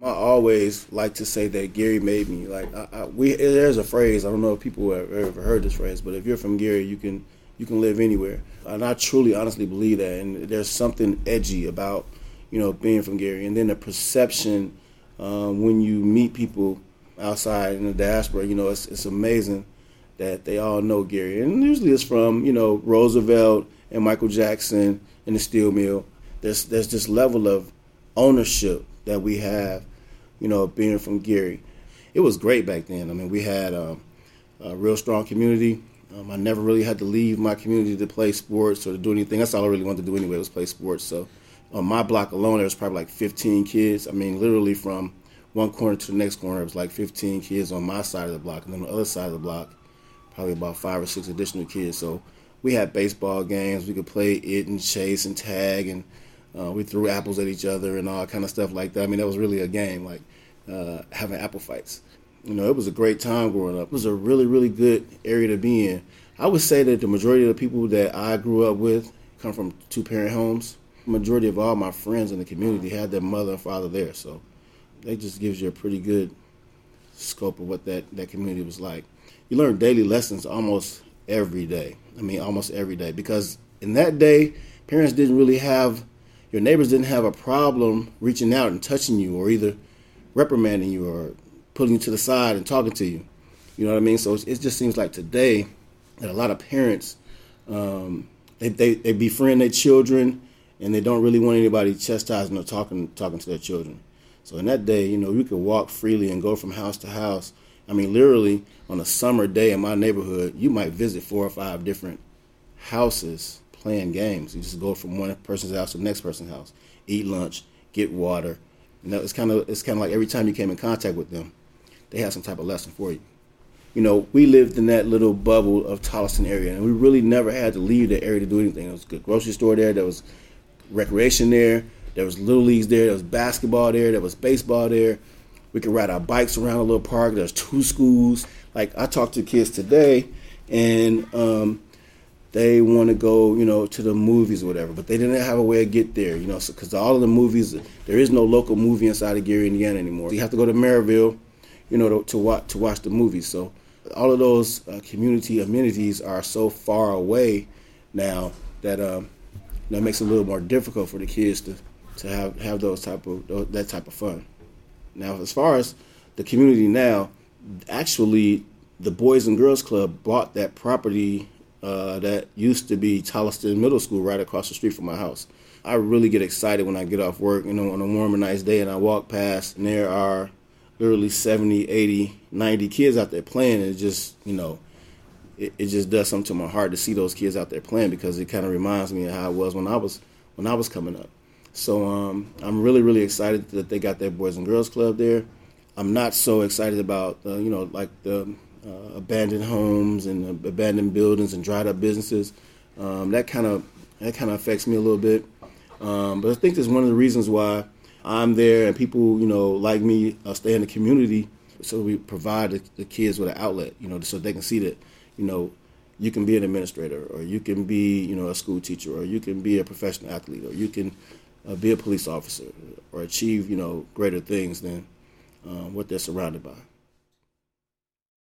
I always like to say that Gary made me. Like I, I, we, there's a phrase. I don't know if people have ever heard this phrase, but if you're from Gary, you can you can live anywhere. And I truly, honestly believe that. And there's something edgy about you know being from Gary, and then the perception um, when you meet people outside in the diaspora. You know, it's it's amazing that they all know Gary, and usually it's from you know Roosevelt and Michael Jackson and the steel mill. There's there's this level of ownership that we have, you know, being from Gary. It was great back then. I mean, we had um, a real strong community. Um, I never really had to leave my community to play sports or to do anything. That's all I really wanted to do anyway was play sports. So on my block alone, there was probably like 15 kids. I mean, literally from one corner to the next corner, it was like 15 kids on my side of the block, and then on the other side of the block, probably about five or six additional kids. So we had baseball games. We could play it and chase and tag, and uh, we threw apples at each other and all kind of stuff like that. I mean, that was really a game, like uh, having apple fights. You know, it was a great time growing up. It was a really, really good area to be in. I would say that the majority of the people that I grew up with come from two parent homes. Majority of all my friends in the community had their mother and father there, so that just gives you a pretty good scope of what that, that community was like. You learn daily lessons almost every day. I mean, almost every day because in that day, parents didn't really have your neighbors didn't have a problem reaching out and touching you or either reprimanding you or pulling you to the side and talking to you. You know what I mean? So it just seems like today that a lot of parents um, they, they, they befriend their children and they don't really want anybody chastising or talking talking to their children. So in that day, you know, you could walk freely and go from house to house. I mean, literally on a summer day in my neighborhood, you might visit four or five different houses playing games. You just go from one person's house to the next person's house, eat lunch, get water. You know, it's kind of it's kind of like every time you came in contact with them, they had some type of lesson for you. You know, we lived in that little bubble of Tolleston area, and we really never had to leave the area to do anything. There was a good grocery store there. There was recreation there. There was little leagues there. There was basketball there. There was baseball there. We could ride our bikes around a little park. There's two schools. Like I talked to kids today, and um, they want to go, you know, to the movies or whatever, but they didn't have a way to get there, you know, because so, all of the movies, there is no local movie inside of Gary, Indiana anymore. You have to go to Merrillville, you know, to, to watch to watch the movies. So all of those uh, community amenities are so far away now that um, that makes it a little more difficult for the kids to, to have have those type of that type of fun. Now, as far as the community now, actually, the Boys and Girls Club bought that property uh, that used to be Tolleston Middle School right across the street from my house. I really get excited when I get off work, you know, on a warm and nice day and I walk past and there are literally 70, 80, 90 kids out there playing. And it just, you know, it, it just does something to my heart to see those kids out there playing because it kind of reminds me of how it was when I was when I was coming up. So um, I'm really, really excited that they got their Boys and Girls Club there. I'm not so excited about, uh, you know, like the uh, abandoned homes and abandoned buildings and dried up businesses. Um, that kind of that kind of affects me a little bit. Um, but I think that's one of the reasons why I'm there and people, you know, like me, uh, stay in the community. So we provide the, the, kids with an outlet, you know, so they can see that, you know, you can be an administrator, or you can be, you know, a school teacher, or you can be a professional athlete, or you can uh, be a police officer, or achieve, you know, greater things than uh, what they're surrounded by.